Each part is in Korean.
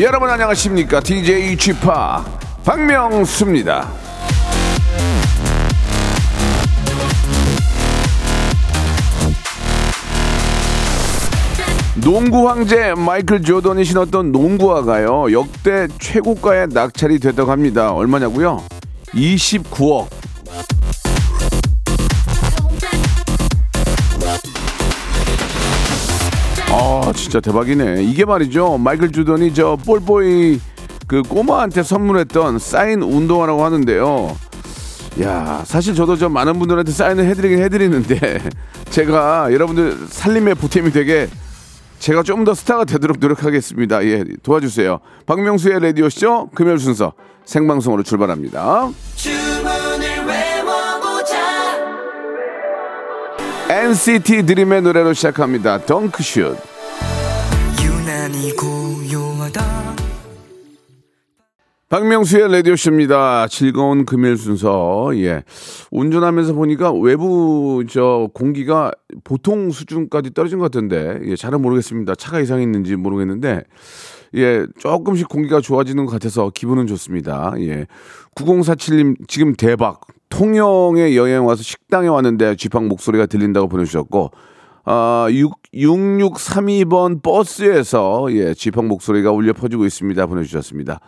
여러분 안녕하십니까 DJ 쥐파 박명수입니다 농구 황제 마이클 조던이 신었던 농구화가요 역대 최고가의 낙찰이 됐다고 합니다. 얼마냐고요? 29억. 아 진짜 대박이네. 이게 말이죠. 마이클 조던이 저 볼보이 그 꼬마한테 선물했던 사인 운동화라고 하는데요. 야 사실 저도 좀 많은 분들한테 사인을 해드리긴 해드리는데 제가 여러분들 살림의 보탬이 되게 제가 좀 더 스타가 되도록 노력하겠습니다. 예 도와주세요. 박명수의 라디오 쇼 금요일 순서 생방송으로 출발합니다. NCT 드림의 노래로 시작합니다. 덩크슛 유난히 고요하다 박명수의 라디오쇼입니다. 즐거운 금요일 순서. 예. 운전하면서 보니까 외부 저 공기가 보통 수준까지 떨어진 것 같은데, 예, 잘은 모르겠습니다. 차가 이상했는지 모르겠는데, 예, 조금씩 공기가 좋아지는 것 같아서 기분은 좋습니다. 예. 9047님, 지금 대박. 통영에 여행 와서 식당에 왔는데 쥐팍 목소리가 들린다고 보내주셨고, 아, 6, 6632번 버스에서, 예, 쥐팍 목소리가 울려 퍼지고 있습니다. 보내주셨습니다.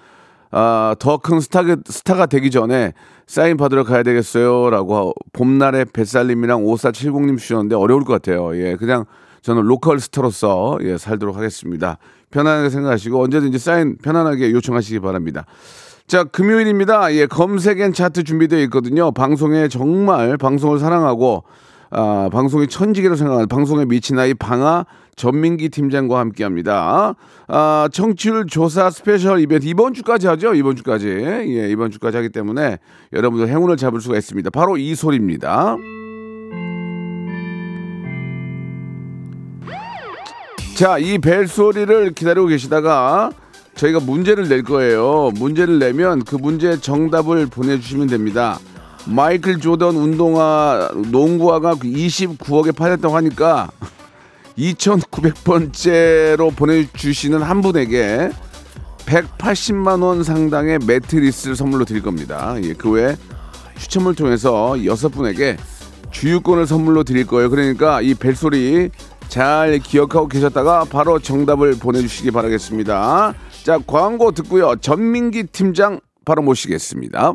아, 더 큰 스타가, 스타가 되기 전에 사인 받으러 가야 되겠어요. 라고 봄날의 뱃살님이랑 5470님 주셨는데 어려울 것 같아요. 예, 그냥 저는 로컬 스타로서 예, 살도록 하겠습니다. 편안하게 생각하시고 언제든지 사인 편안하게 요청하시기 바랍니다. 자, 금요일입니다. 예, 검색N차트 준비되어 있거든요. 방송에 정말 방송을 사랑하고 아, 방송의 천직으로 생각하는 방송에 미친 아이 방아 전민기 팀장과 함께 합니다. 아, 청취율 조사 스페셜 이벤트 이번 주까지 하죠. 이번 주까지. 예, 이번 주까지 하기 때문에 여러분들 행운을 잡을 수가 있습니다. 바로 이 소리입니다. 자, 이 벨 소리를 기다리고 계시다가 저희가 문제를 낼 거예요. 문제를 내면 그 문제 정답을 보내주시면 됩니다. 마이클 조던 운동화 농구화가 29억에 팔렸다고 하니까 2,900번째로 보내주시는 한 분에게 180만 원 상당의 매트리스를 선물로 드릴 겁니다. 예, 그 외에 추첨을 통해서 여섯 분에게 주유권을 선물로 드릴 거예요. 그러니까 이 벨소리 잘 기억하고 계셨다가 바로 정답을 보내주시기 바라겠습니다. 자, 광고 듣고요. 전민기 팀장 바로 모시겠습니다.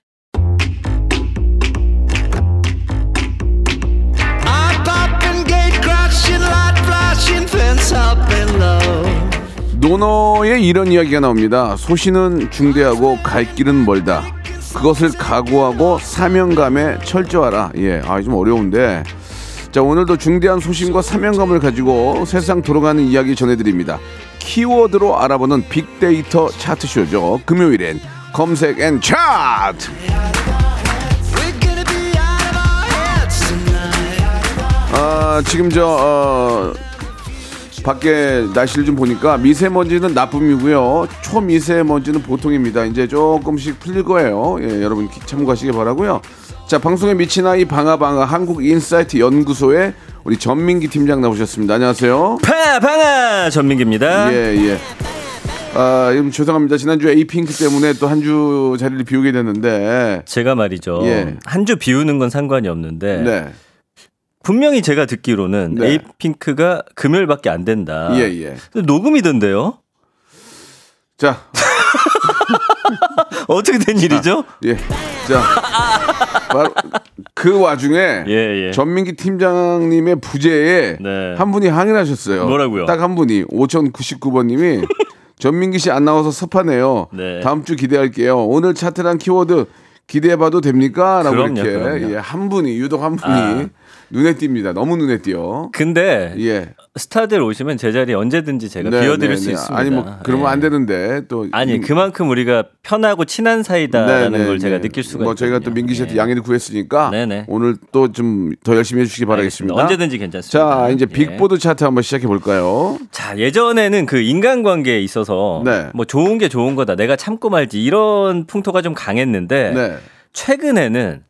논어의 이런 이야기가 나옵니다. 소신은 중대하고 갈 길은 멀다. 그것을 각오하고 사명감에 철저하라. 예, 아, 좀 어려운데. 자, 오늘도 중대한 소신과 사명감을 가지고 세상 돌아가는 이야기 전해드립니다. 키워드로 알아보는 빅데이터 차트쇼죠. 금요일엔 검색N차트! 아, 지금 저, 어, 밖에 날씨를 좀 보니까 미세먼지는 나쁨이고요. 초미세먼지는 보통입니다. 이제 조금씩 풀릴 거예요. 예, 여러분 기- 참고하시기 바라고요. 자, 방송에 미친 아이 방아방아 한국 인사이트 연구소의 우리 전민기 팀장 나오셨습니다. 안녕하세요. 파 방아 전민기입니다. 예, 예. 아, 좀 죄송합니다. 지난주에 에이핑크 때문에 또 한 주 자리를 비우게 됐는데. 제가 말이죠. 예. 한 주 비우는 건 상관이 없는데 네. 분명히 제가 듣기로는 네. 에이핑크가 금요일밖에 안 된다. 예, 예. 녹음이던데요? 자, 어떻게 된 일이죠? 예. 자, 바로 그 와중에 예, 예. 전민기 팀장님의 부재에 네. 한 분이 항의를 하셨어요. 뭐라고요? 딱 한 분이 5099번 님이 전민기 씨 안 나와서 섭하네요. 네. 다음 주 기대할게요. 오늘 차트란 키워드 기대해봐도 됩니까? 라고 그럼요, 이렇게 그럼요. 예, 한 분이 유독 한 분이 아. 눈에 띕니다. 너무 눈에 띄어. 근데 예. 스타들 오시면 제 자리 언제든지 제가 네, 비워드릴 네, 수 네. 있습니다. 아니 뭐 그러면 예. 안 되는데 또 아니 음, 그만큼 우리가 편하고 친한 사이다라는 네, 네, 걸 제가 네. 느낄 수가 뭐 저희가 또 있거든요. 민기 씨한테 예. 양해를 구했으니까 네, 네. 오늘 또 좀 더 열심히 해주시기 바라겠습니다. 알겠습니다. 언제든지 괜찮습니다. 자 이제 예. 빅보드 차트 한번 시작해 볼까요? 자 예전에는 그 인간관계에 있어서 네. 뭐 좋은 게 좋은 거다 내가 참고 말지 이런 풍토가 좀 강했는데 네. 최근에는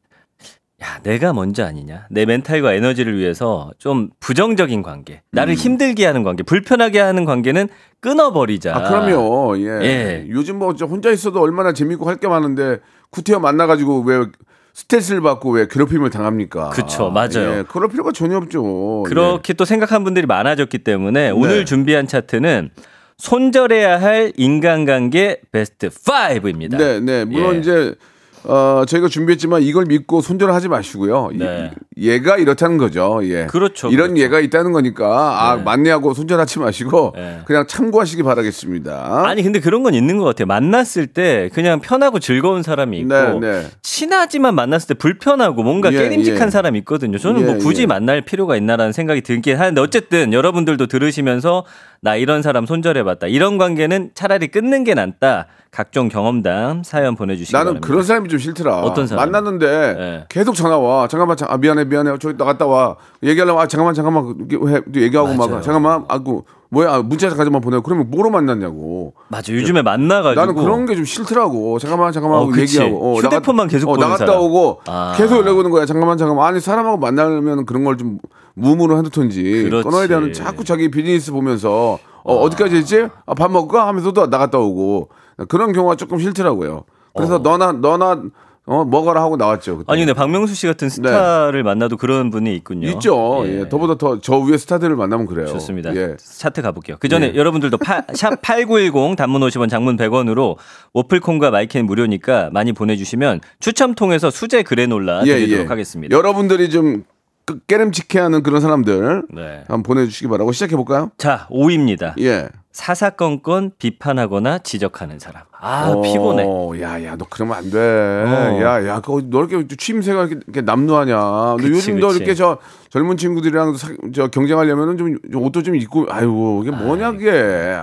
야 내가 먼저 아니냐 내 멘탈과 에너지를 위해서 좀 부정적인 관계 나를 힘들게 하는 관계 불편하게 하는 관계는 끊어버리자. 음. 아 그럼요. 예. 예. 요즘 뭐저 혼자 있어도 얼마나 재밌고 할 게 많은데 구태여 만나가지고 왜 스트레스를 받고 왜 괴롭힘을 당합니까? 그쵸, 맞아요. 예, 그럴 필요가 전혀 없죠. 그렇게 또 생각한 분들이 많아졌기 때문에 네. 오늘 준비한 차트는 손절해야 할 인간관계 베스트 5입니다. 네, 네. 물론 예. 이제 어, 저희가 준비했지만 이걸 믿고 손절하지 마시고요. 이- 네. 얘가 이렇다는 거죠. 예. 그렇죠, 이런 그렇죠. 얘가 있다는 거니까 아 네. 맞네 하고 손절하지 마시고 네. 그냥 참고하시기 바라겠습니다. 아니 근데 그런 건 있는 것 같아요. 만났을 때 그냥 편하고 즐거운 사람이 있고 네, 네. 친하지만 만났을 때 불편하고 뭔가 예, 깨림직한 예. 사람이 있거든요. 저는 예, 뭐 굳이 예. 만날 필요가 있나라는 생각이 들긴 하는데 어쨌든 여러분들도 들으시면서 나 이런 사람 손절해봤다. 이런 관계는 차라리 끊는 게 낫다. 각종 경험담 사연 보내주시기 나는 바랍니다. 그런 사람이 좀 싫더라. 어떤 사람? 만났는데 네. 계속 전화 와. 잠깐만, 잠, 아 미안해, 미안해. 저기 나갔다 와. 얘기하려면 아 잠깐만, 잠깐만 해. 또 얘기하고 막 맞아요. 잠깐만, 아고 뭐야, 아, 문자까지만 보내. 그러면 뭐로 만났냐고. 맞아. 요즘에 만나가지고 나는 그런 게 좀 싫더라고. 잠깐만, 잠깐만 어. 얘기하고. 휴대폰만 계속 어, 나갔다 사람. 오고 아. 계속 연락 오는 거야. 잠깐만, 잠깐만. 아니 사람하고 만나면 그런 걸 좀 무음으로 해놓던지 그렇지. 끊어야 되는 자꾸 자기 비즈니스 보면서 어, 어디까지 했지? 아, 밥 먹을까? 하면서 또 나갔다 오고 그런 경우가 조금 싫더라고요. 그래서 너나 너나 어 먹어라 하고 나왔죠. 그때. 아니 근데 박명수 씨 같은 스타를 만나도 그런 분이 있군요. 네. 있죠. 예. 예. 더보다 더 저 위에 스타들을 만나면 그래요. 좋습니다. 예. 차트 가볼게요. 그 전에 예. 여러분들도 파, 샵 8910 단문 50원 장문 100원으로 오플콘과 마이크는 무료니까 많이 보내주시면 추첨 통해서 수제 그래놀라 드리도록 하겠습니다. 여러분들이 좀 그- 깨름직해하는 그런 사람들 네. 한번 보내주시기 바라고 시작해 볼까요? 자 5위입니다. 예. 사사건건 비판하거나 지적하는 사람. 아 어, 피곤해. 야 야 너 그러면 안 돼. 어. 야야 그거 너 이렇게 취임새가 이렇게, 남루하냐. 너 그치, 요즘 너 그치. 이렇게 저 젊은 친구들이랑 사- 저 경쟁하려면은 좀, 좀 옷도 좀 입고 아이고 이게 뭐냐 그게.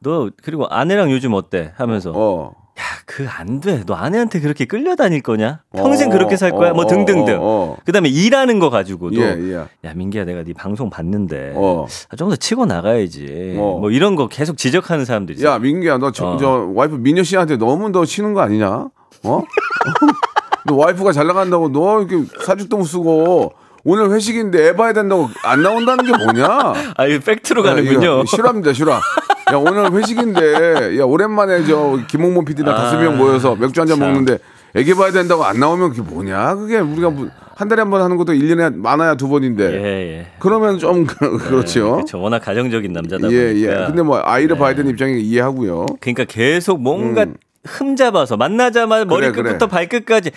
너 그리고 아내랑 요즘 어때? 하면서 어. 야 그 안 돼. 너 아내한테 그렇게 끌려다닐 거냐? 평생 어, 그렇게 살 거야? 어, 뭐 어, 등등등. 어, 어. 그다음에 일하는 거 가지고도 예, 예. 야 민기야 내가 네 방송 봤는데 어. 좀더 치고 나가야지. 어. 뭐 이런 거 계속 지적하는 사람들이 있어. 야 민기야 너저 어. 와이프 민여 씨한테 너무 너 치는 거 아니냐? 어? 너 와이프가 잘 나간다고 너 이렇게 사죽도 못 쓰고 오늘 회식인데 애 봐야 된다고 안 나온다는 게 뭐냐? 아 이거 팩트로 야, 가는군요. 이거 실화입니다, 실화. 야, 오늘 회식인데, 야, 오랜만에 저 김홍범 PD랑 다섯 명 모여서 맥주 한잔 아, 참. 먹는데 애기 봐야 된다고 안 나오면 그게 뭐냐? 그게 우리가 뭐한 달에 한 번 하는 것도 일년에 많아야 두 번인데. 예, 예. 그러면 좀, 그- 그렇죠. 그렇죠. 워낙 가정적인 남자다 예, 보니까. 예. 근데 뭐 아이를 네. 봐야 되는 입장에 이해하고요. 그러니까 계속 뭔가 흠 잡아서 만나자마자 머리 음. 그래, 끝부터 그래. 발끝까지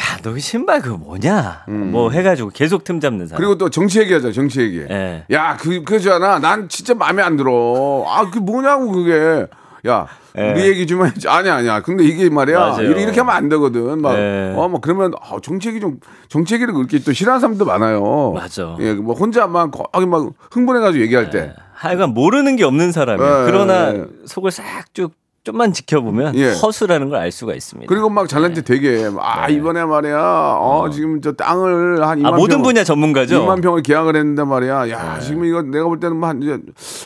야, 너 신발 그거 뭐냐? 뭐 해가지고 계속 틈 잡는 사람. 음. 그리고 또 정치 얘기하자, 정치 얘기. 예. 야, 그, 그잖아. 난 진짜 마음에 안 들어. 아, 그 뭐냐고, 그게. 야, 예. 우리 얘기 좀 해야지. 아니야, 아니야. 근데 이게 말이야. 맞아요. 이렇게, 이렇게 하면 안 되거든. 막, 예. 어, 뭐 그러면, 아, 정치 얘기 좀, 정치 얘기를 그렇게 또 싫어하는 사람도 많아요. 맞아. 예, 뭐 혼자만 거기 막 흥분해가지고 얘기할 때. 하여간 모르는 게 없는 사람이에요. 예, 그러나 예. 속을 싹 쭉 좀만 지켜보면 예. 허수라는 걸 알 수가 있습니다. 그리고 막 잘난 체 되게, 아, 이번에 말이야. 어, 지금 저 땅을 한 2만 아, 모든 평- 분야 전문가죠. 2만 평을 계약을 했는데 말이야. 야, 지금 이거 내가 볼 때는 뭐한 이제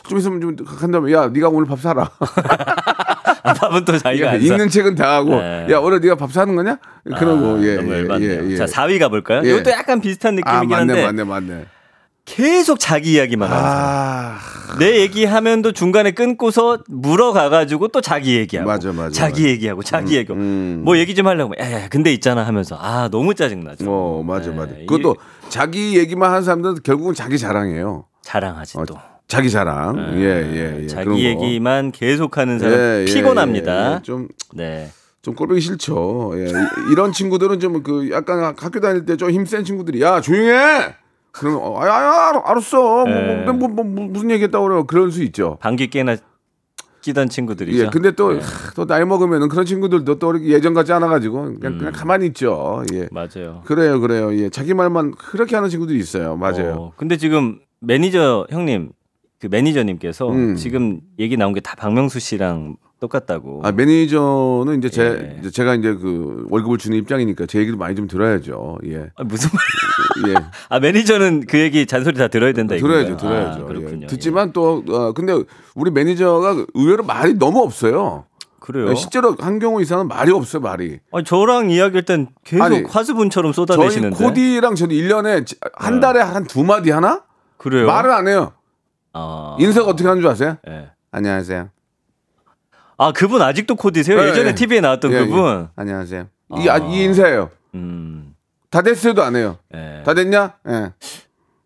좀 있으면 좀 한다면 야, 네가 오늘 밥 사라. 밥은 또 자기가 야. 있는 책은 다 하고 네. 야 오늘 네가 밥 사는 거냐? 그러고 예, 너무 예. 예, 예. 자, 4위 가볼까요? 예. 이것도 약간 비슷한 아 느낌이긴 맞네 한데 맞네 맞네. 계속 자기 이야기만 하는 사람. 아내 얘기하면도 중간에 끊고서 물어가가지고 또 자기 얘기하고 맞아, 맞아, 자기 맞아. 얘기하고 자기 얘기하고 음. 뭐 얘기 좀 하려고 야 야 근데 있잖아 하면서 아 너무 짜증나죠. 어 맞아 네, 맞아. 이- 그것도 자기 얘기만 하는 사람들은 결국은 자기 자랑이에요. 자랑하지 어, 또. 자기 자랑. 예예 예, 자기 그런 거. 얘기만 계속하는 사람 예, 예, 피곤합니다. 예, 예. 좀 네. 좀 꼴보기 싫죠. 예. 이- 이런 친구들은 좀 그 약간 학교 다닐 때 좀 힘센 친구들이 야 조용해. 그러면 어, 야, 야, 알았어. 뭐, 예. 뭐, 뭐, 뭐, 뭐, 무슨 얘기했다고 그래요. 그럴 수 있죠. 방귀 깨나 끼던 친구들이죠. 예, 근데 또, 네. 하, 또 나이 먹으면은 그런 친구들도 또 예전 같지 않아 가지고 그냥, 음. 그냥 가만히 있죠. 예. 맞아요. 그래요, 그래요. 예. 자기 말만 그렇게 하는 친구들이 있어요. 맞아요. 어, 근데 지금 매니저 형님 그 매니저님께서 음. 지금 얘기 나온 게 다 박명수 씨랑 똑같다고. 아, 매니저는 이제 제, 예. 이제 제가 이제 그 월급을 주는 입장이니까 제 얘기를 많이 좀 들어야죠. 예. 아, 무슨 말? 예. 아 매니저는 그 얘기 잔소리 다 들어야 된다 들어야죠, 이거예요? 들어야죠. 아, 그렇군요. 예. 듣지만 또, 어, 근데 우리 매니저가 의외로 말이 너무 없어요. 예. 그래요. 실제로 한경호 이사는 말이 없어요, 말이. 아니, 저랑 이야기할 땐 계속 아니, 화수분처럼 저희 쏟아내시는데. 코디랑 저도 1년에 한 달에 한 두 마디 하나? 그래요. 말을 안 해요. 아, 인사가 어떻게 하는 줄 아세요? 예. 안녕하세요. 아 그분 아직도 코디세요? 예, 예전에 예. TV에 나왔던 예, 그분. 예. 안녕하세요. 이, 아, 이 인사예요. 음. 다 됐어요도 안 해요. 예. 다 됐냐? 예.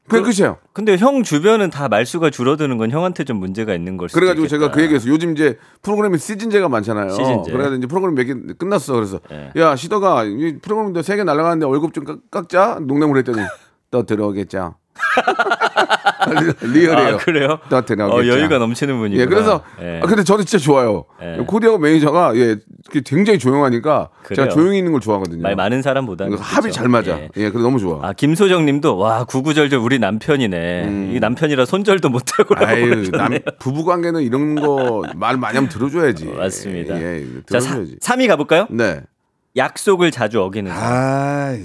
그게 끝이에요. 근데 형 주변은 다 말수가 줄어드는 건 형한테 좀 문제가 있는 걸 수도 그래가지고 있겠다. 제가 그 얘기했어요. 요즘 이제 프로그램이 시즌제가 많잖아요. 시즌제. 그래가지고 이제 프로그램 몇 개 끝났어. 그래서 예. 야 시더가 이 프로그램도 세 개 날라가는데 월급 좀 깎, 깎자. 농담을 했더니 또 들어오겠죠. 리- 리얼이에요. 아 그래요? 또 들어오겠죠. 어, 여유가 넘치는 분이구나. 예, 그래서 예. 아, 근데 저는 진짜 좋아요. 예. 코디하고 매니저가 예 굉장히 조용하니까 제가 그래요. 조용히 있는 걸 좋아하거든요. 말 많은 사람보다는 그래서 합이. 잘 맞아. 예. 예, 그래 너무 좋아. 아 김소정님도 와 구구절절 우리 남편이네. 이 남편이라 손절도 못하고. 음. 아유, 남, 부부 관계는 이런 거 말 많이 하면 들어줘야지. 맞습니다. 예, 예, 자 들어줘야지. 3위 가볼까요? 네. 약속을 자주 어기는 사람. 아,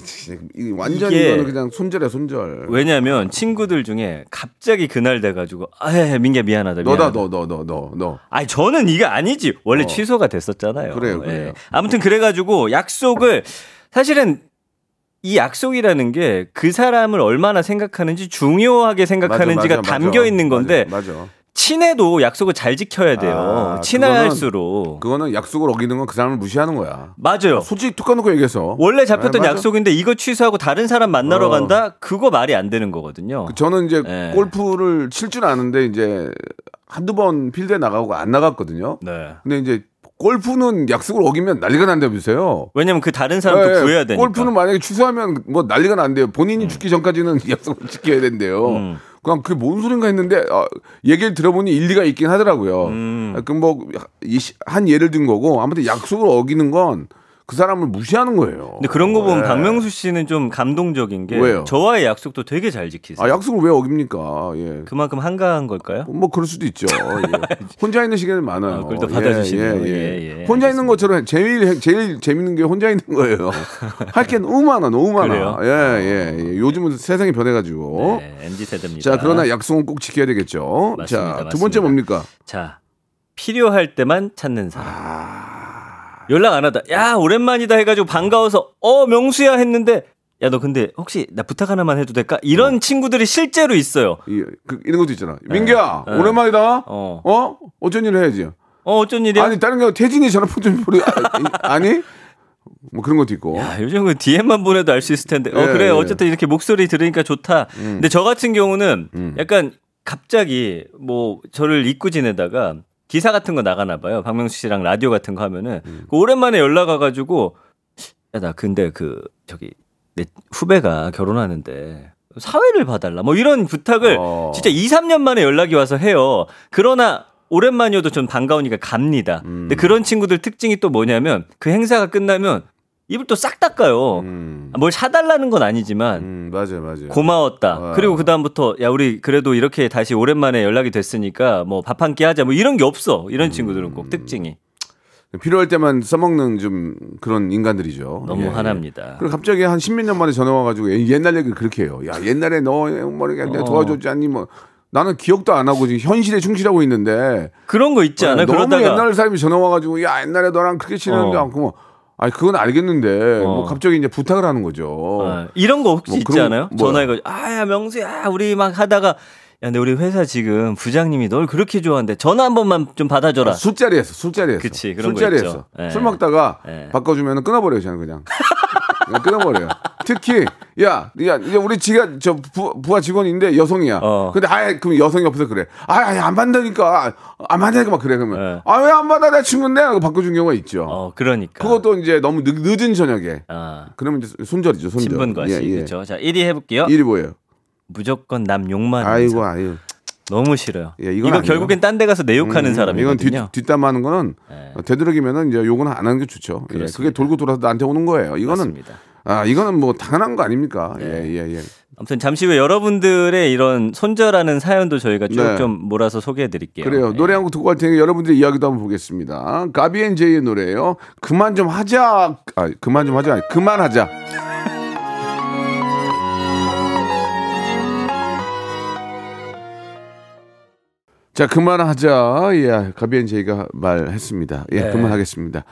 완전 이거는 그냥 손절이야 손절. 왜냐하면 친구들 중에 갑자기 그날 돼가지고 아 민기야 미안하다. 너다 미안하다. 너 너 너 너 너. 아니 저는 이게 아니지. 원래 어. 취소가 됐었잖아요. 그래요, 예. 그래요. 아무튼 그래가지고 약속을 사실은 이 약속이라는 게 그 사람을 얼마나 생각하는지 중요하게 생각하는지가 맞아, 맞아, 담겨 맞아. 있는 건데 맞아. 친해도 약속을 잘 지켜야 돼요. 아, 친할수록 그거는 약속을 어기는 건 그 사람을 무시하는 거야. 맞아요. 솔직히 툭 까놓고 얘기해서. 원래 잡혔던 네. 약속인데 이거 취소하고 다른 사람 만나러 어. 간다? 그거 말이 안 되는 거거든요. 저는 이제 예. 골프를 칠 줄 아는데 이제 한두 번 필드에 나가고 안 나갔거든요. 네. 근데 이제 골프는 약속을 어기면 난리가 난다면서요. 왜냐면 그 다른 사람도 예, 구해야 되니까. 골프는 만약에 취소하면 뭐 난리가 난대요. 본인이 죽기 전까지는 약속을 지켜야 된대요. 음. 그냥 그게 뭔 소린가 했는데 아, 얘기를 들어보니 일리가 있긴 하더라고요. 음. 그뭐한 예를 든 거고 아무튼 약속을 어기는 건 그 사람을 무시하는 거예요. 근데 그런 거 보면 예. 박명수 씨는 좀 감동적인 게 왜요? 저와의 약속도 되게 잘 지키세요. 아 약속을 왜 어깁니까? 예. 그만큼 한가한 걸까요? 뭐 그럴 수도 있죠. 예. 혼자 있는 시간이 많아요. 아, 그걸 또 받아주시네요. 예, 예, 혼자 있는 것처럼 제일 제일 재밌는 게 혼자 있는 거예요. 할 게 너무 많아, 너무 많아. 그래요? 예, 예, 예. 요즘은 세상이 변해가지고. 네, MZ 세대입니다. 자, 그러나 약속은 꼭 지켜야 되겠죠. 맞습니다, 자, 두 번째. 뭡니까? 자, 필요할 때만 찾는 사람. 아. 연락 안 하다. 야, 오랜만이다 해가지고 반가워서, 어, 명수야 했는데, 야, 너 근데 혹시 나 부탁 하나만 해도 될까? 이런 친구들이 실제로 있어요. 이, 그, 이런 것도 있잖아. 민기야, 네. 오랜만이다. 어. 어? 어쩐 일을 해야지. 어, 어쩐 일이야? 아니, 다른 게 태진이 전화폰 좀 보내. 아, 니 뭐 그런 것도 있고. 야, 요즘 그 DM만 보내도 알 수 있을 텐데. 어, 예, 그래. 예. 어쨌든 이렇게 목소리 들으니까 좋다. 근데 저 같은 경우는 음. 약간 갑자기 뭐 저를 잊고 지내다가 기사 같은 거 나가나 봐요. 박명수 씨랑 라디오 같은 거 하면은 음. 그 오랜만에 연락 와가지고 야, 나 근데 그 저기 내 후배가 결혼하는데 사회를 봐달라. 뭐 이런 부탁을 어. 진짜 2, 3년 만에 연락이 와서 해요. 그러나 오랜만이어도 전 반가우니까 갑니다. 음. 근데 그런 친구들 특징이 또 뭐냐면 그 행사가 끝나면 입을 또 싹 닦아요. 음, 뭘 사달라는 건 아니지만 음, 맞아요, 맞아요. 고마웠다. 아. 그리고 그 다음부터 야 우리 그래도 이렇게 다시 오랜만에 연락이 됐으니까 뭐 밥 한 끼 하자. 뭐 이런 게 없어. 이런 친구들은 음. 꼭 특징이 필요할 때만 써먹는 좀 그런 인간들이죠. 너무 예, 예. 화납니다. 그리고 갑자기 한 십몇 년 만에 전화 와가지고 예, 옛날 얘기를 그렇게 해요. 야 옛날에 너 머리가 내가 어. 도와줬지 않니 뭐 나는 기억도 안 하고 지금 현실에 충실하고 있는데 그런 거 있지 않아? 예, 너무 그러다가 옛날 사람이 전화 와가지고 야 옛날에 너랑 그렇게 친했는데 어. 안 그러면 아니 그건 알겠는데 어. 뭐 갑자기 이제 부탁을 하는 거죠. 어, 이런 거 혹시 뭐 있지 않아요? 뭐야? 전화해가지고 아야 명수야 우리 막 하다가 야 근데 우리 회사 지금 부장님이 널 그렇게 좋아한대 전화 한 번만 좀 받아줘라. 술자리에서 술자리에서 그치, 그런 거 술자리에서. 예. 술 먹다가 예. 바꿔주면 끊어버려요 저는 그냥 그냥 끊어버려요. 특히 야, 야 이제 우리 지가 저 부, 부하 직원인데 여성이야. 어. 근데 아예 그럼 여성이 옆에서 그래. 아안 안 받는다니까 안 받는다니까 막 그래 그러면 예. 아왜 안 받아 내 친구인데 하고 바꿔준 경우가 있죠. 어 그러니까. 그것도 이제 너무 늦, 늦은 저녁에 아 그러면 이제 손절이죠 손절. 친분 과시 예, 예. 그렇죠. 자 1위 해볼게요. 일이 뭐예요? 무조건 남 욕만. 아이고. 아유. 너무 싫어요. 예, 이거 아니에요. 결국엔 딴 데 가서 내 욕하는 음, 사람이거든요. 이건 뒷, 뒷담하는 거는 네. 되도록이면은 이제 욕은 안 하는 게 좋죠. 예, 그게. 돌고 돌아서 나한테 오는 거예요. 이거는 맞습니다. 아 이거는 뭐 당연한 거 아닙니까? 네. 예, 예, 예. 아무튼 잠시 후에 여러분들의 이런 손절하는 사연도 저희가 쭉 네. 좀 몰아서 소개해 드릴게요. 그래요. 노래 한 곡 듣고 갈 테니까 여러분들의 이야기도 한번 보겠습니다. 가비앤제이의 노래예요. 그만 좀 하자. 아, 그만 좀 하자. 그만하자. 자, 그만하자. 예, 가비앤제이가 말했습니다. 예, 네. 그만하겠습니다.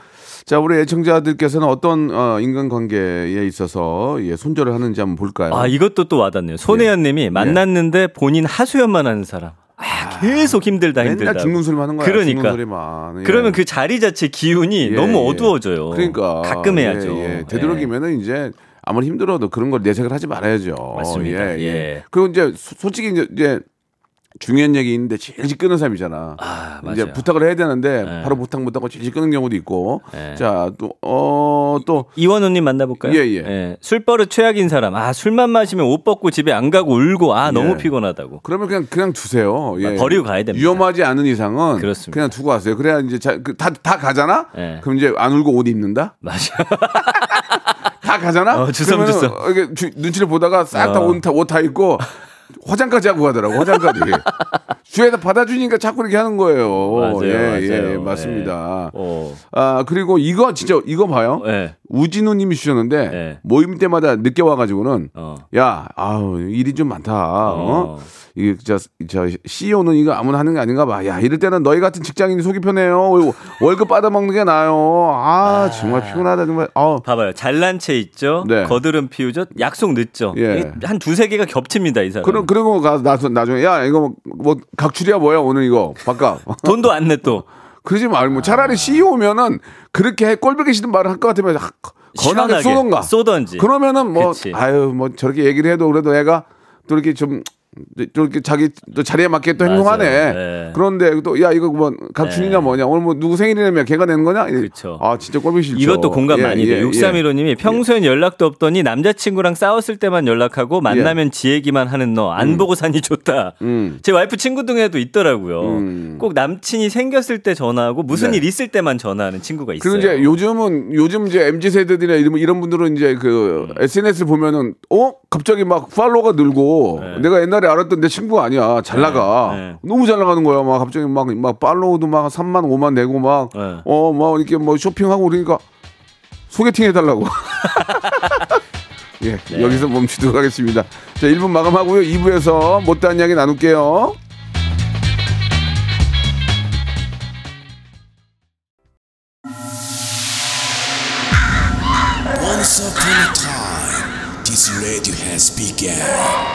자, 우리 애청자들께서는 어떤 어, 인간관계에 있어서 예, 손절을 하는지 한번 볼까요? 아 이것도 또 와닿네요. 손혜연 예. 님이 만났는데 본인 하소연만 하는 사람. 아, 계속 힘들다 힘들다. 맨날 죽는 소리만 하는 거야. 그러니까. 소리만. 예. 그러면 그 자리 자체 기운이 예, 너무 예. 어두워져요. 그러니까 가끔 해야죠. 예, 예. 되도록이면은 이제 아무리 힘들어도 그런 걸 내색을 하지 말아야죠. 맞습니다. 예, 예. 예. 그리고 이제 소- 솔직히 이제, 이제 중요한 얘기 있는데 질질 끄는 사람이잖아. 아, 이제. 부탁을 해야 되는데 네. 바로 부탁 못하고 질질 끄는 경우도 있고. 네. 자, 또, 어, 또, 이원호님 만나볼까요? 예, 예. 술버릇 최악인 사람. 아 술만 마시면 옷 벗고 집에 안 가고 울고 아 너무 예. 피곤하다고. 그러면 그냥, 그냥 두세요. 예. 아, 버리고 가야 됩니다. 위험하지 않은 이상은 그렇습니다. 그냥 두고 가세요. 그래야 이제 자, 그, 다, 다 가잖아? 예. 그럼 이제 안 울고 옷 입는다? 맞아. 다 가잖아? 어, 주섬, 그러면은 주섬. 어, 이게 주- 눈치를 보다가 싹다 어. 옷다 입고 화장까지 하고 가더라고, 화장까지. 주에다 받아주니까 자꾸 이렇게 하는 거예요. 맞아요, 예, 맞아요. 예, 예. 맞습니다. 어. 아, 그리고 이거 진짜, 이거 봐요. 예. 우진우 님이 주셨는데, 네. 모임 때마다 늦게 와가지고는, 어. 야, 아우, 일이 좀 많다. 어? 어. 이게 저, 저 CEO는 이거 아무나 하는 게 아닌가 봐. 야, 이럴 때는 너희 같은 직장인이 속이 편해요. 월급 받아먹는 게 나아요. 아, 정말 피곤하다, 정말. 아, 봐봐요. 잘난 체 있죠. 네. 거드름 피우죠. 약속 늦죠. 예. 이게 한 두세 개가 겹칩니다 이 사람. 그럼 그러고 가서 나서 나중에 야 이거 뭐, 뭐 각출이야 뭐야 오늘 이거 바꿔 돈도 안내 또. 그러지 말고 차라리 CEO면은 그렇게 꼴보기 싫은 말을 할 것 같으면 하- 건하게 쏘던가 쏘던지. 그러면은 뭐 그치. 아유 뭐 저렇게 얘기를 해도 그래도 애가 또 이렇게 좀 또 이렇게 자기 또 자리에 맞게 또. 행동하네. 네. 그런데 또 야 이거 뭐 각출이냐 네. 뭐냐 오늘 뭐 누구 생일이냐며 걔가 내는 거냐? 그쵸. 아 진짜 꼴보기 싫죠. 이것도 공감 예, 많이 돼요. 예, 예. 6315님이 평소엔 연락도 없더니 남자친구랑 싸웠을 때만 연락하고 만나면 지 얘기만 하는 너안 보고 사니 좋다. 예. 음. 제 와이프 친구 중에도 있더라고요. 음. 꼭 남친이 생겼을 때 전화하고 무슨 네. 일 있을 때만 전화하는 친구가 있어요. 그리고 이제 요즘은 요즘 이제 mz 세대들이나 이런 이런 분들은 이제 그 음. SNS를 보면은 어 갑자기 막 팔로워가 늘고 네. 내가 옛날에 알았던 내 친구가 아니야 잘 나가 네. 너무 잘 나가는 거야 막 갑자기 막 막 팔로우도 막 3만 5만 내고 막 네. 어 막 이렇게 뭐 쇼핑하고 그러니까 소개팅 해달라고 예 네. 여기서 멈추도록 하겠습니다 자 1분 마감하고요 2부에서 못다한 이야기 나눌게요. Once upon a time, this radio has begun.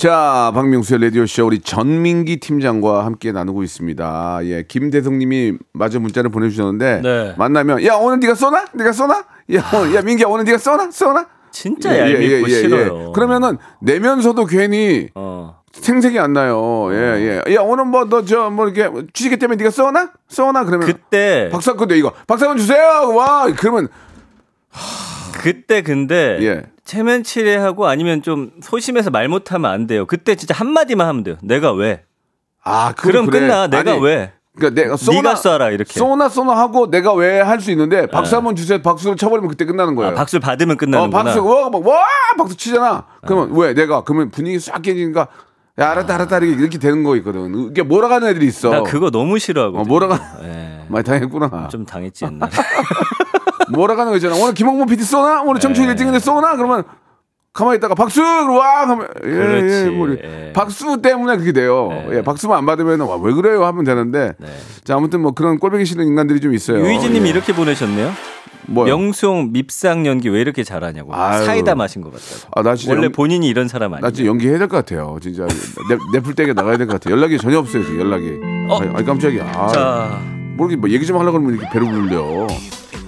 자, 박명수의 라디오쇼 우리 전민기 팀장과 함께 나누고 있습니다. 예, 김대성님이 마저 문자를 보내주셨는데 네. 만나면 야 오늘 네가 쏘나? 네가 쏘나? 야, 어, 야 민기야 오늘 네가 쏘나? 쏘나? 진짜 얄밉고 싫어요. 그러면은 내면서도 괜히 어. 생색이 안 나요. 예, 예. 야 오늘 뭐 너 저 뭐 이렇게 취직기 때문에 네가 쏘나? 쏘나? 그러면 그때 박사건데 이거 박사건 주세요. 와 그러면 그때 근데 예. 체면 치레하고 아니면 좀 소심해서 말 못하면 안 돼요. 그때 진짜 한 마디만 하면 돼요. 내가 왜? 아 그럼 그래. 끝나. 내가 아니, 왜? 그러니까 내가 쏘나 네가 쏴라 이렇게. 쏘나 쏘나 하고 내가 왜 할 수 있는데 박수 한번 주세요. 박수를 쳐버리면 그때 끝나는 거예요. 아, 박수를 받으면 어, 끝나는구나. 박수 와, 막, 와 박수 치잖아. 그러면 왜 내가 그러면 분위기 싹 깨지니까 야 알았다 알았다 이렇게, 이렇게 되는 거 있거든. 이게 몰아가는 애들이 있어. 나 그거 너무 싫어하고. 어, 몰아가 예. 많이 당했구나. 좀 당했지 옛날에. 몰아가는 거 있잖아. 오늘 김홍문 PD 쏘나? 오늘 청춘 네. 1등인데 쏘나? 그러면 가만히 있다가 박수 와 하면 예, 그렇지. 예, 뭐. 예. 박수 때문에 그게 돼요. 네. 예, 박수만 안 받으면 와, 왜 그래요 하면 되는데. 네. 자 아무튼 뭐 그런 꼴보기 싫은 인간들이 좀 있어요. 유희진님이 예. 이렇게 보내셨네요. 뭐요? 명수홍 밉상 연기 왜 이렇게 잘하냐고. 아유. 사이다 마신 것 같다고. 아, 나 진짜 원래 연- 본인이 이런 사람 나 아니에요. 진짜 연기해야 될 것 같아요. 진짜 내, 내풀떼게 나가야 될 것 같아 요. 연락이 전혀 없어요. 지금 연락이. 어? 아니, 깜짝이야. 아, 자, 모르게 뭐 얘기 좀 하려고 그러면 이렇게 배를 불려.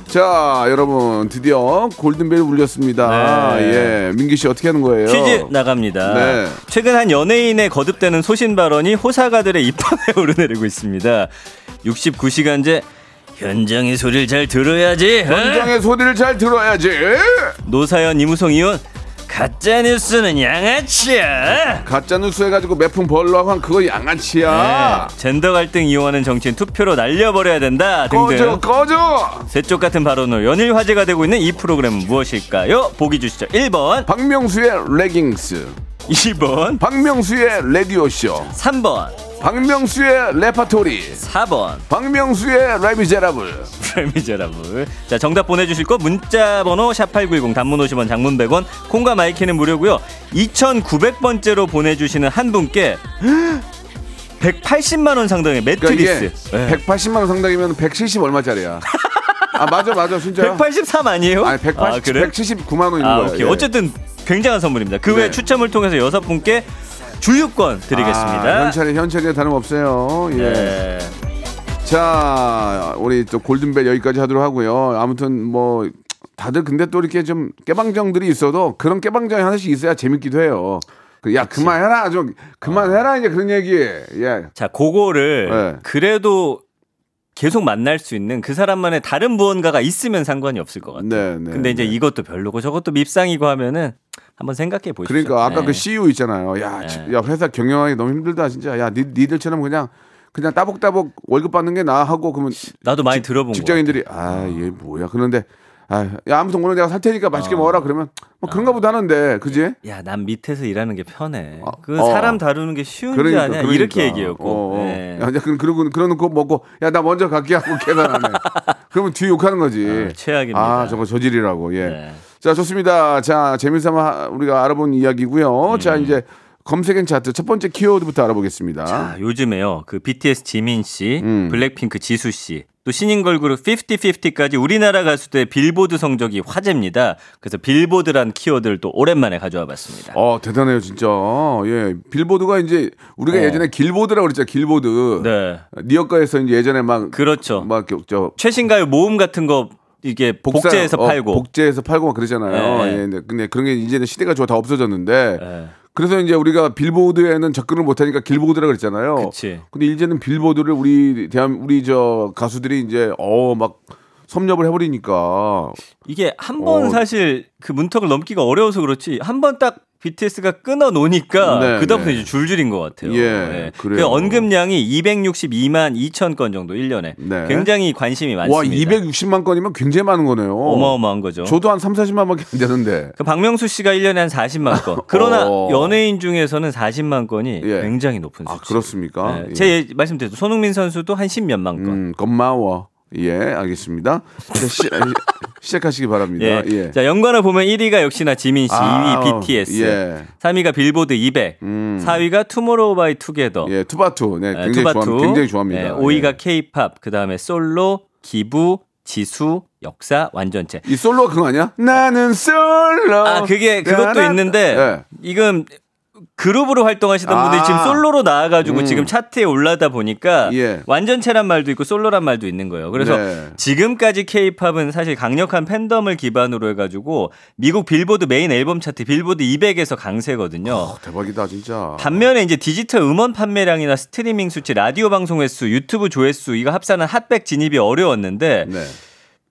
자, 여러분 드디어 골든벨이 울렸습니다. 네. 예, 민기 씨 어떻게 하는 거예요? 퀴즈 나갑니다. 네. 최근 한 연예인의 거듭되는 소신 발언이 호사가들의 입담에 오르내리고 있습니다. 69시간제 현장의 소리를 잘 들어야지. 어? 현장의 소리를 잘 들어야지. 노사연 이무성 의원 가짜 뉴스는 양아치야. 가짜 뉴스 해가지고 매풍 벌라고 한 그거 양아치야. 네, 젠더 갈등 이용하는 정치인 투표로 날려버려야 된다 꺼져, 등등 꺼져. 새쪽 같은 발언으로 연일 화제가 되고 있는 이 프로그램은 무엇일까요? 보기 주시죠. 1번, 박명수의 레깅스, 2번, 박명수의 라디오 쇼, 3번, 박명수의 레파토리, 4번. 박명수의 레미제라블. 프레미저라블. 자, 정답 보내주실 거 문자 번호 샵8910 단문 50원 장문 100원 콩과 마이키는 무료고요. 2900번째로 보내주시는 한 분께 180만 원 상당의 그러니까 매트리스. 네. 180만 원 상당이면 170 얼마짜리야? 아 맞아 맞아 진짜요? 183 아니에요? 아니 180, 아, 그래? 179만 원인 아. 오케이. 예. 어쨌든 굉장한 선물입니다. 그 외에 네. 추첨을 통해서 여섯 분께 주유권 드리겠습니다. 아, 현찰에 현찰에 다름 없어요. 예. 네. 자, 우리 또 골든벨 여기까지 하도록 하고요. 아무튼 뭐 다들 근데 또 이렇게 좀 깨방정들이 있어도 그런 깨방정이 하나씩 있어야 재밌기도 해요. 그, 야 그만해라 좀 그만해라 이제 그런 얘기. 예. 자, 그거를 네. 그래도 계속 만날 수 있는 그 사람만의 다른 무언가가 있으면 상관이 없을 것 같아요. 네, 네. 근데 이제 네. 이것도 별로고 저것도 밉상이고 하면은 한번 생각해 보시죠. 그러니까 아까 네. 그 CU 있잖아요. 야, 네. 지- 야 회사 경영하기 너무 힘들다 진짜. 야, 니, 니들처럼 그냥 그냥 따복따복 월급 받는 게 나아 하고 그러면 나도 많이 들어본 거. 직장인들이 아, 얘 뭐야. 그런데 아, 야, 아무튼 오늘 내가 살 테니까 맛있게 먹어라 그러면 뭐 그런가 보다 하는데. 그지? 야, 난 밑에서 일하는 게 편해. 그 어. 사람 다루는 게 쉬운 게 그러니까, 아니야. 그러니까. 이렇게 얘기했고. 어, 어. 네. 야, 이제 그- 그러고 그러는 거 먹고 야 나 먼저 갈게 하고 계산하네. 그러면 뒤에 욕하는 거지. 아, 최악입니다. 아 저거 저질이라고. 예. 네. 자 좋습니다. 자 재미삼아 우리가 알아본 이야기고요. 자 이제 검색엔 차트 첫 번째 키워드부터 알아보겠습니다. 자, 요즘에요. 그 BTS 지민 씨, 음. 블랙핑크 지수 씨, 또 신인 걸그룹 50-50까지 우리나라 가수들의 빌보드 성적이 화제입니다. 그래서 빌보드란 키워드를 또 오랜만에 가져와 봤습니다. 어 대단해요 진짜. 예 빌보드가 이제 우리가 어. 예전에 길보드라고 그랬잖아 길보드. 네. 니어가에서 이제 예전에 막 그렇죠. 막 저 최신 가요 모음 같은 거 이게 복제해서 어, 팔고. 복제해서 팔고 막 그러잖아요. 네. 예, 근데, 근데 그런 게 이제는 시대가 좋아 다 없어졌는데. 네. 그래서 이제 우리가 빌보드에는 접근을 못하니까 길보드라 그랬잖아요. 그치. 근데 이제는 빌보드를 우리 대한 우리 저 가수들이 이제 어막 섭렵을 해버리니까 이게 한번 어. 사실 그 문턱을 넘기가 어려워서 그렇지 한 번 딱 BTS가 끊어 놓으니까 네, 그다음부터 네. 이제 줄줄인 것 같아요. 예, 그래요. 그 언급량이 262만 2천 건 정도 1년에 네. 굉장히 관심이 많습니다. 와 260만 건이면 굉장히 많은 거네요. 어마어마한 거죠. 저도 한 3, 40만밖에 안 되는데. 그 박명수 씨가 1년에 한 40만 건. 그러나 어. 연예인 중에서는 40만 건이 예. 굉장히 높은 수치. 아 그렇습니까? 네. 예. 제 예- 말씀드렸죠. 손흥민 선수도 한 10몇만 건. 음, 고마워. 예, 알겠습니다. 자, 시, 시작하시기 바랍니다. 예. 예. 자, 연관을 보면 1위가 역시나 지민 씨, 아, 2위 BTS, 예. 3위가 빌보드 200, 음. 4위가 투모로우 바이 투게더, 예, 투바투. 네, 예, 굉장히 투바투, 좋아, 굉장히 좋아합니다. 예, 예. 5위가 케이팝, 그다음에 솔로, 기부, 지수, 역사, 완전체. 이 솔로가 그거 아니야? 나는 솔로. 아, 그게 그것도 나나- 있는데 예. 이건 그룹으로 활동하시던 아. 분들이 지금 솔로로 나와가지고 음. 지금 차트에 올라다 보니까 예. 완전체란 말도 있고 솔로란 말도 있는 거예요. 그래서 네. 지금까지 케이팝은 사실 강력한 팬덤을 기반으로 해가지고 미국 빌보드 메인 앨범 차트 빌보드 200에서 강세거든요. 어, 대박이다 진짜. 반면에 이제 디지털 음원 판매량이나 스트리밍 수치, 라디오 방송 횟수, 유튜브 조회수 이거 합산한 핫 백 진입이 어려웠는데 네.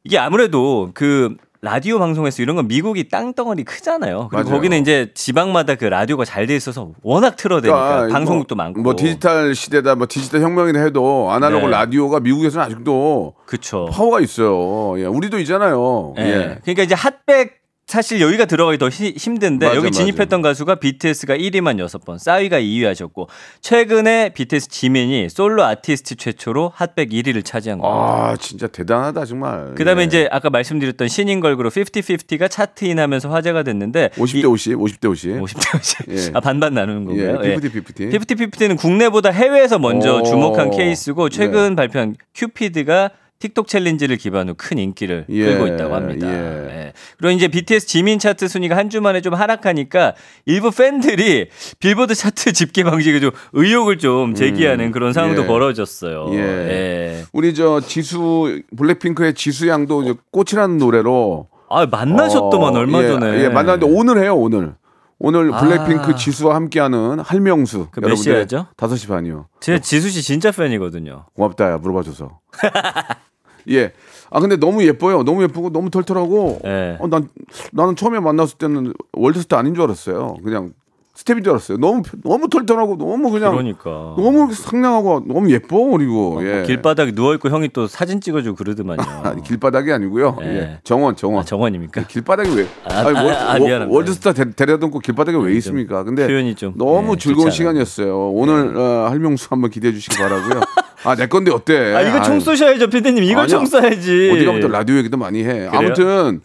이게 아무래도 그 라디오 방송 횟수 이런 건 미국이 땅덩어리 크잖아요. 그리고 맞아요. 거기는 이제 지방마다 그 라디오가 잘 돼 있어서 워낙 틀어대니까 그러니까 방송국도 뭐, 많고. 뭐 디지털 시대다, 뭐 디지털 혁명이라 해도 아날로그 네. 라디오가 미국에서는 아직도 그쵸. 파워가 있어요. 예, 우리도 있잖아요. 예. 예. 그러니까 이제 핫백 사실 여기가 들어가기 더 히- 힘든데 맞아, 여기 진입했던 가수가 BTS가 1위만 6번, 싸이가 2위 하셨고 최근에 BTS 지민이 솔로 아티스트 최초로 핫백 1위를 차지한 겁니다. 아, 진짜 대단하다 정말. 그다음에 예. 이제 아까 말씀드렸던 신인 걸그룹 50-50가 차트인하면서 화제가 됐는데 50대 50, 50대 50. 50대 50. 예. 아 반반 나누는 건가요? 예, 50, 50. 50-50는 국내보다 해외에서 먼저 오. 주목한 케이스고 최근 발표한 큐피드가 틱톡 챌린지를 기반으로 큰 인기를 예, 끌고 있다고 합니다. 예. 예. 그리고 이제 BTS 지민 차트 순위가 한 주 만에 좀 하락하니까 일부 팬들이 빌보드 차트 집계 방식에 좀 의혹을 좀 제기하는 그런 상황도 예. 벌어졌어요. 예. 예. 우리 저 지수 블랙핑크의 지수 양도 이제 꽃이라는 노래로 아 만나셨더만 어, 얼마 예, 전에. 예, 만났는데 오늘 해요 오늘. 오늘 아. 블랙핑크 지수와 함께하는 할명수. 그몇 시야죠? 5시 반이요. 제 지수 씨 진짜 팬이거든요. 고맙다 야 물어봐줘서. 예. 아 근데 너무 예뻐요. 너무 예쁘고 너무 털털하고. 예. 어, 난 나는 처음에 만났을 때는 월드스타 아닌 줄 알았어요. 그냥 스태프인 줄 알았어요. 너무 너무 털털하고 너무 그냥 그러니까. 너무 상냥하고 너무 예뻐 그리고 예. 길바닥에 누워 있고 형이 또 사진 찍어주고 그러더만요. 길바닥이 아니고요. 예. 예. 정원 정원. 아, 정원입니까? 길바닥이 왜? 아, 아니, 월, 아, 아, 월-. 월드스타 데, 데려다 놓고 길바닥에 왜 있습니까? 근데 표현이 좀, 너무 네, 즐거운 시간이었어요. 오늘 어, 할명수 한번 기대해 주시기 바라고요. 아 내 건데 어때? 아 이거 총 쏘셔야죠, 피디님. 이걸 아니야. 총 쏴야지. 어디 가면 또 라디오 얘기도 많이 해. 아무튼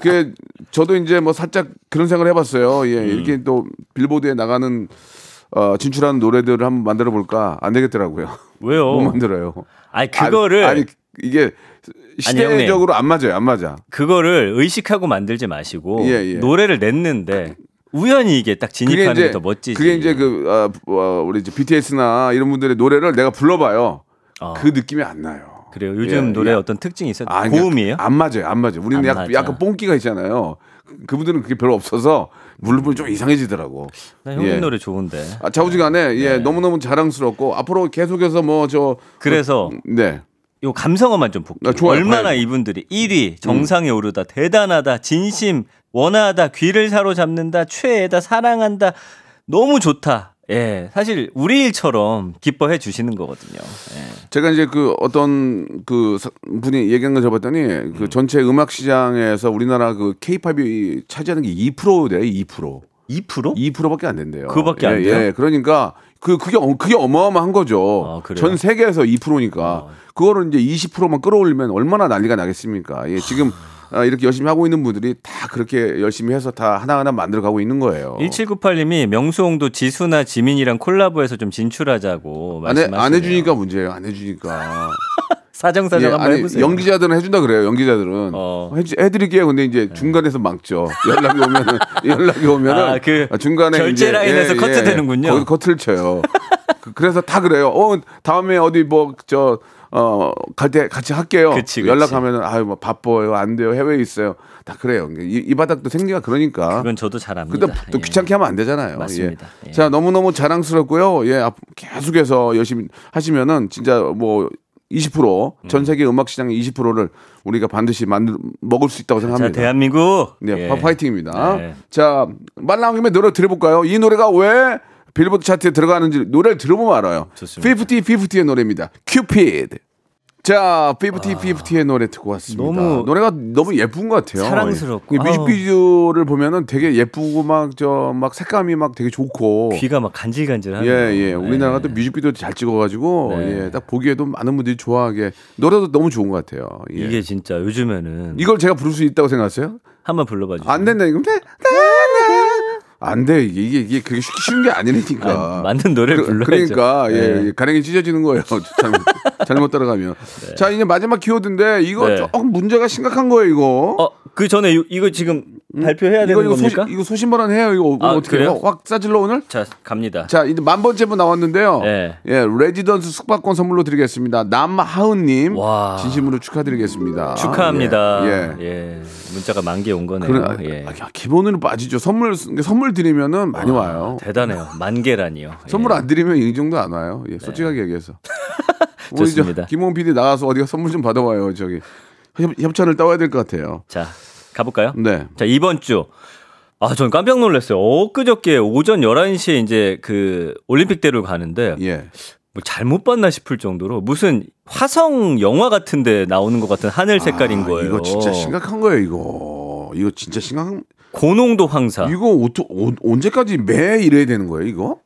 그 저도 이제 뭐 살짝 그런 생각을 해봤어요. 음. 예, 이렇게 또 빌보드에 나가는 어, 진출하는 노래들을 한번 만들어 볼까? 안 되겠더라고요. 왜요? 못 만들어요. 아니 그거를 아니, 아니, 이게. 시대적으로 안 맞아요. 안 맞아. 그거를 의식하고 만들지 마시고 예, 예. 노래를 냈는데 우연히 이게 딱 진입하는 게 더 멋지지. 그게 이제 그 아, 어, 우리 이제 BTS나 이런 분들의 노래를 내가 불러봐요. 어. 그 느낌이 안 나요. 그래요. 요즘 예, 노래 예. 어떤 특징이 있어요? 아, 고음이에요? 안 맞아요. 안 맞아요. 우리는 안 약간, 맞아. 약간 뽕기가 있잖아요. 그- 그분들은 그게 별로 없어서 물론 좀 이상해지더라고. 나 형님 예. 노래 좋은데. 아, 자우지간에 네. 예, 너무너무 자랑스럽고 앞으로 계속해서 뭐 저 그래서 네. 요 감성어만 좀 볼게요. 아, 좋아요. 얼마나 봐야죠. 음. 이분들이 1위 정상에 오르다 대단하다 진심 원하다 귀를 사로잡는다 최애다 사랑한다 너무 좋다. 예, 사실 우리 일처럼 기뻐해 주시는 거거든요. 예. 제가 이제 그 어떤 그 사- 분이 얘기한 걸 잡았더니 음. 그 전체 음악 시장에서 우리나라 그 케이팝이 차지하는 게 2%래요. 2%. 2%? 2%밖에 안 된대요. 그거밖에 안 예, 돼요? 예. 그러니까 그 그게 어- 그게 어마어마한 거죠. 아? 전 세계에서 2%니까 그거를 이제 20%만 끌어올리면 얼마나 난리가 나겠습니까? 예, 지금 아, 이렇게 열심히 하고 있는 분들이 다 그렇게 열심히 해서 다 하나하나 만들어 가고 있는 거예요. 1798님이 명수홍도 지수나 지민이랑 콜라보해서 좀 진출하자고 안, 해, 말씀하시네요. 안 해주니까 문제예요. 안 해주니까. 사정사정 예, 한번 아니, 해보세요. 연기자들은 해준다 그래요. 연기자들은 어. 해, 해드릴게요. 근데 이제 중간에서 막죠. 연락이 오면은 연락이 오면은 아, 그 중간에 결제 이제, 예, 라인에서 커트되는군요. 거기 커트를 쳐요. 그- 그래서 다 그래요. 어 다음에 어디 뭐저 어 갈 때 같이 할게요. 그치, 그치. 연락하면은 아유 뭐 바빠요 안 돼요 해외에 있어요. 다 그래요. 이, 이 바닥도 생기가 그러니까. 그건 저도 잘 압니다. 근데 또 예. 귀찮게 하면 안 되잖아요. 맞습니다. 예. 예. 자, 너무 너무 자랑스럽고요. 예, 앞- 계속해서 열심히 하시면은 진짜 뭐 20%전 음. 세계 음악 시장의 20%를 우리가 반드시 만들 먹을 수 있다고 자, 생각합니다. 대한민국. 네, 예. 파- 파이팅입니다. 네. 자, 말 나온 김에 노래 들어볼까요? 이 노래가 왜 빌보드 차트에 들어가는지 노래를 들어보면 알아요. 좋습니다. 50, 50의 노래입니다. 큐피드. 자, 50, 50의 노래 듣고 왔습니다. 아. 너무 노래가 너무 예쁜 것 같아요. 사랑스럽고. 이 뮤직비디오를 보면은 되게 예쁘고 막저막 색감이 막 되게 좋고. 귀가 막 간질간질하네요. 예, 예. 우리나라가 또 예. 뮤직비디오 잘 찍어가지고, 네. 예. 딱 보기에도 많은 분들이 좋아하게. 노래도 너무 좋은 것 같아요. 예. 이게 진짜 요즘에는 이걸 제가 부를 수 있다고 생각하세요? 한번 불러봐 주세요. 안 된다, 이거. 안 돼. 이게, 이게, 이게 그게 쉽- 쉬운 게 아니라니까. 아, 맞는 노래를 불러야죠. 그러니까, 예, 네. 예. 가랭이 찢어지는 거예요. 잘못, 잘못 따라가면. 자, 이제 마지막 키워드인데, 이거 네. 조금 문제가 심각한 거예요, 이거. 어, 그 전에 요- 이거 지금 발표해야 이거, 되는 이거 겁니까? 소신, 이거 소신발언 해요, 이거. 아, 어떻게 그래요? 해요? 확 싸질러, 오늘? 자, 갑니다. 자, 이제 만 번째 분 나왔는데요. 네. 예, 레지던스 숙박권 선물로 드리겠습니다. 남하은님 와. 진심으로 축하드리겠습니다. 축하합니다. 예. 예. 예. 문자가 만 개 온 거네요. 그래, 아, 예. 아, 기본으로 빠지죠. 선물 선물 드리면은 많이 와요. 대단해요. 만 개라니요. 선물 예. 안 드리면 이 정도 안 와요. 예, 솔직하게 얘기해서. 우리 저 좋습니다. 김홍 PD 나가서 어디가 선물 좀 받아와요. 저기 협, 협찬을 따와야 될 것 같아요. 자, 가볼까요? 네. 자, 이번 주. 아, 전 깜짝 놀랐어요. 엊그저께 오전 11시에 이제 그 올림픽대로 가는데 예. 뭐 잘못 봤나 싶을 정도로 무슨 화성 영화 같은데 나오는 것 같은 하늘 색깔인 아, 거예요. 이거 진짜 심각한 거예요. 이거 이거 진짜 심각한. 고농도 황사. 이거 어떠- 어, 언제까지 매 이래야 되는 거예요? 이거?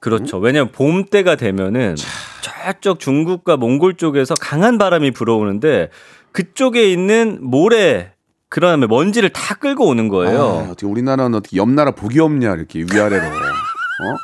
그렇죠. 왜냐하면 봄 때가 되면은 저쪽 중국과 몽골 쪽에서 강한 바람이 불어오는데 그쪽에 있는 모래 그다음에 먼지를 다 끌고 오는 아, 거예요. 어떻게 우리나라는 어떻게 옆 나라 복이 없냐 이렇게 위아래로. 어?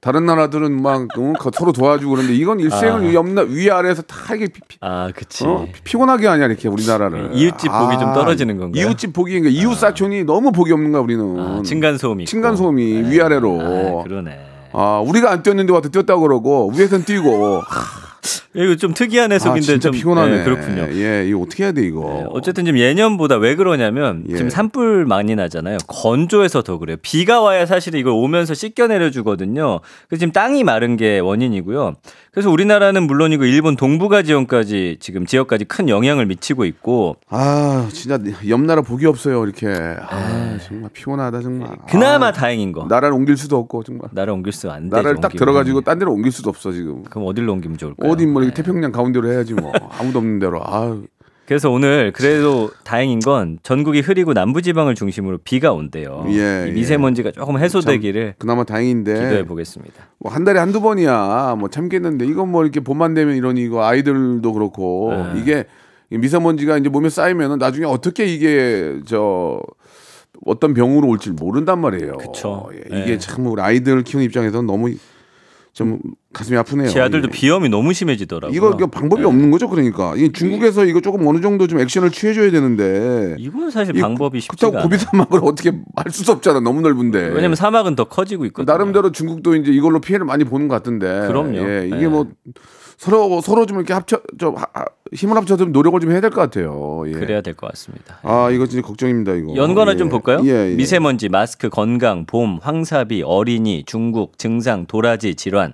다른 나라들은 막 어, 서로 도와주고 그러는데 이건 일생을 옆나 위아래에서 다 이게 피, 피, 아, 그치. 어? 피곤하게 하냐 이렇게 우리나라를 이웃집 복이 좀 떨어지는 건가요? 이웃집 복이 그러니까 이웃 사촌이 너무 복이 없는가 우리는 아, 층간 소음이. 층간 소음이 네. 위아래로 아, 그러네. 아, 우리가 안 뛰었는데 와서 뛰었다고 그러고 위에선 뛰고 이거 좀 특이한 아, 해석인데 진짜 좀 피곤하네. 네, 그렇군요. 예, 이거 어떻게 해야 돼 이거? 네, 어쨌든 지금 예년보다 왜 그러냐면 예. 지금 산불 많이 나잖아요. 건조해서 더 그래요. 비가 와야 사실 이걸 오면서 씻겨 내려 주거든요. 그래서 지금 땅이 마른 게 원인이고요. 그래서 우리나라는 물론이고 일본 동북아 지역까지 지금 지역까지 큰 영향을 미치고 있고 아, 진짜 옆 나라 복이 없어요 이렇게. 아, 정말 피곤하다 정말. 네. 그나마 아, 다행인 거. 나라를 옮길 수도 없고 정말. 나라 옮길 수안 되죠. 나라를 딱. 들어가지고 딴 데로 옮길 수도 없어 지금. 그럼 어디로 옮기면 좋을까요? 어디 뭐 네. 이렇게 태평양 가운데로 해야지 뭐 아무도 없는 데로. 아, 그래서 오늘 그래도 다행인 건 전국이 흐리고 남부지방을 중심으로 비가 온대요. 예, 이 미세먼지가 조금 해소되기를 그나마 다행인데. 기도해 보겠습니다. 뭐 한 달에 한두 번이야 뭐 참겠는데 이건 뭐 이렇게 봄만 되면 이러니 이거 아이들도 그렇고 네. 이게 미세먼지가 이제 몸에 쌓이면 은 나중에 어떻게 이게 저 어떤 병으로 올지 모른단 말이에요. 그쵸. 예, 이게 네. 참 우리 아이들 키우는 입장에서는 너무 좀 가슴이 아프네요. 제 아들도 이게. 비염이 너무 심해지더라고요. 이거, 이거 방법이 네. 없는 거죠, 그러니까. 이 중국에서 이거 조금 어느 정도 좀 액션을 취해줘야 되는데. 이건 사실 이 방법이 쉽지가 않아요. 고비 사막을 어떻게 할 수도 없잖아, 너무 넓은데. 왜냐면 사막은 더 커지고 있거든요. 나름대로 중국도 이제 이걸로 피해를 많이 보는 것 같은데. 그럼요. 예, 이게 네. 뭐 서로 서로 좀 이렇게 합쳐 좀 하- 하- 힘을 합쳐서 좀 노력을 좀 해야 될 것 같아요. 예. 그래야 될 것 같습니다. 아 이거 진짜 걱정입니다 이거. 연관어 예. 좀 볼까요? 예, 예. 미세먼지, 마스크, 건강, 봄, 황사비, 어린이, 중국, 증상, 도라지, 질환.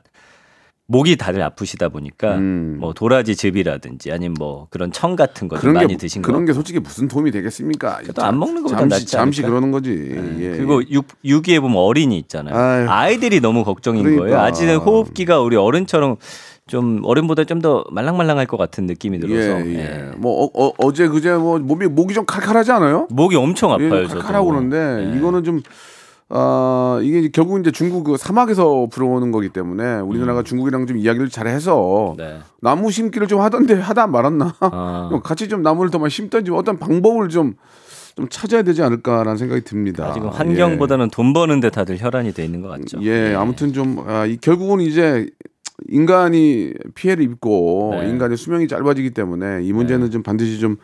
목이 다들 아프시다 보니까 음. 뭐 도라지 즙이라든지 아니면 뭐 그런 청 같은 거좀 그런 많이 게 드신 그런 거. 게 솔직히 무슨 도움이 되겠습니까? 그래도 안 먹는 것보다 잠시 낫지 잠시 않을까요? 그러는 거지. 예. 그리고 육, 유기에 보면 어린이 있잖아요. 아이들이 너무 걱정인 그러니까. 거예요. 아직은 호흡기가 우리 어른처럼 좀 어른보다 좀 더 말랑말랑할 것 같은 느낌이 들어서 예, 예. 예. 뭐 어, 어, 제 그제 뭐 몸이 목이 좀 칼칼하지 않아요? 목이 엄청 아파요. 예. 칼칼하고 그러는데 예. 이거는 좀 아, 이게 이제 결국 이제 중국 그 사막에서 불어오는 거기 때문에 우리나라가 중국이랑 좀 이야기를 잘 해서 음. 네. 나무 심기를 좀 하던데 하다 말았나? 아. 좀 같이 좀 나무를 더 많이 심던지 어떤 방법을 좀, 좀 찾아야 되지 않을까라는 생각이 듭니다. 지금 환경보다는 돈 버는 데 다들 혈안이 돼 있는 것 같죠. 예, 예, 아무튼 좀 아, 이, 결국은 이제 인간이 피해를 입고 네. 인간의 수명이 짧아지기 때문에 이 문제는 좀 반드시 좀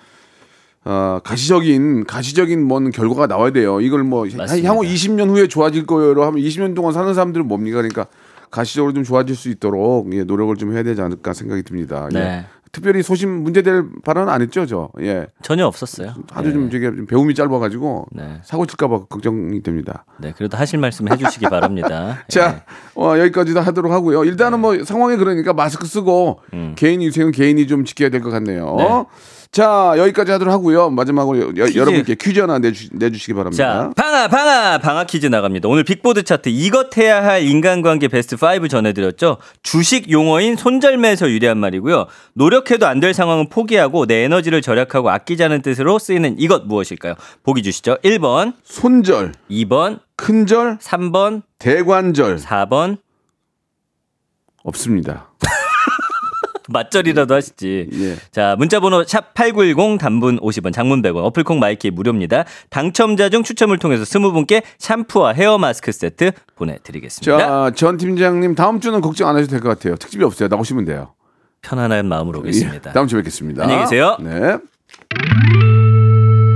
어, 가시적인 가시적인 뭔 결과가 나와야 돼요. 이걸 뭐 맞습니다. 향후 20년 후에 좋아질 거예요. 하면 20년 동안 사는 사람들은 뭡니까? 그러니까 가시적으로 좀 좋아질 수 있도록 예, 노력을 좀 해야 되지 않을까 생각이 듭니다. 예. 네. 특별히 소심 문제될 발언은 안 했죠, 저. 예. 전혀 없었어요. 아주 좀 되게 좀 배움이 짧아가지고 네. 사고 칠까봐 걱정이 됩니다. 네, 그래도 하실 말씀 해주시기 바랍니다. 자, 어, 여기까지 다 하도록 하고요. 일단은 뭐 상황이 그러니까 마스크 쓰고 개인 위생은 개인이 좀 지켜야 될 것 같네요. 음. 네. 자, 여기까지 하도록 하고요. 마지막으로 여, 여러분께 퀴즈 하나 내주, 내주시기 바랍니다. 자, 방아, 방아, 방아 퀴즈 나갑니다. 오늘 빅보드 차트 이것 해야 할 인간관계 베스트 5 전해드렸죠. 주식 용어인 손절매에서 유래한 말이고요. 노력해도 안 될 상황은 포기하고 내 에너지를 절약하고 아끼자는 뜻으로 쓰이는 이것 무엇일까요? 보기 주시죠. 1번, 손절, 2번, 큰절, 3번, 대관절 4번. 없습니다. 맞절이라도 하시지. 예. 자, 문자번호 샵 8910 단문 50원, 장문 100원, 어플 콩 my K 무료입니다. 당첨자 중 추첨을 통해서 20분께 샴푸와 헤어 마스크 세트 보내드리겠습니다. 자, 전 팀장님 다음 주는 걱정 안 하셔도 될 것 같아요. 특집이 없어요. 나오시면 돼요. 편안한 마음으로 오겠습니다. 예, 다음 주에 뵙겠습니다. 안녕히 계세요. 네.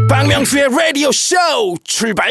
박명수의 라디오 쇼 출발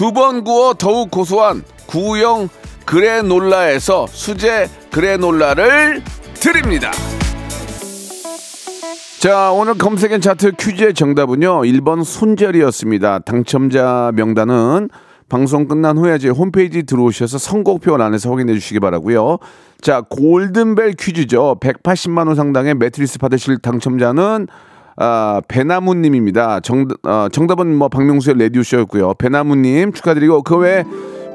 두 번 구워 더욱 고소한 구형 그래놀라에서 수제 그래놀라를 드립니다. 자, 오늘 검색엔 차트 퀴즈의 정답은요. 1번 손절이었습니다. 당첨자 명단은 방송 끝난 후에 제 홈페이지 들어오셔서 선곡표 안에서 확인해 주시기 바라고요. 자, 골든벨 퀴즈죠. 180만 원 상당의 매트리스 받으실 당첨자는 아, 배나무님입니다. 정, 어, 정답은 뭐 박명수의 레디오쇼였고요. 배나무님 축하드리고 그 외에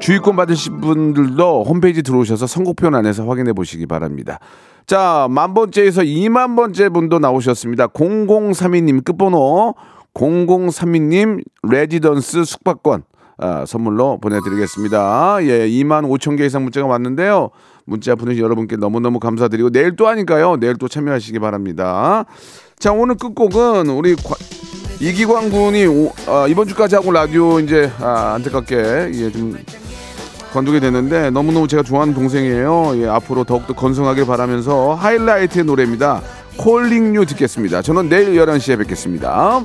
주의권 받으실 분들도 홈페이지 들어오셔서 선곡표 안에서 확인해 보시기 바랍니다. 자, 만 번째에서 2만 번째 분도 나오셨습니다. 0032님 끝번호 0032님 레지던스 숙박권 아, 선물로 보내드리겠습니다. 예, 2만 5천 개 이상 문자가 왔는데요. 문자 보내주신 여러분께 너무너무 감사드리고 내일 또 하니까요. 내일 또 참여하시기 바랍니다. 자, 오늘 끝곡은 우리 과- 이기광 군이 오- 아, 이번 주까지 하고 라디오 이제 아, 안타깝게 예, 좀 관두게 됐는데 너무너무 제가 좋아하는 동생이에요. 예, 앞으로 더욱더 건승하길 바라면서 하이라이트의 노래입니다. 콜링 유 듣겠습니다. 저는 내일 11시에 뵙겠습니다.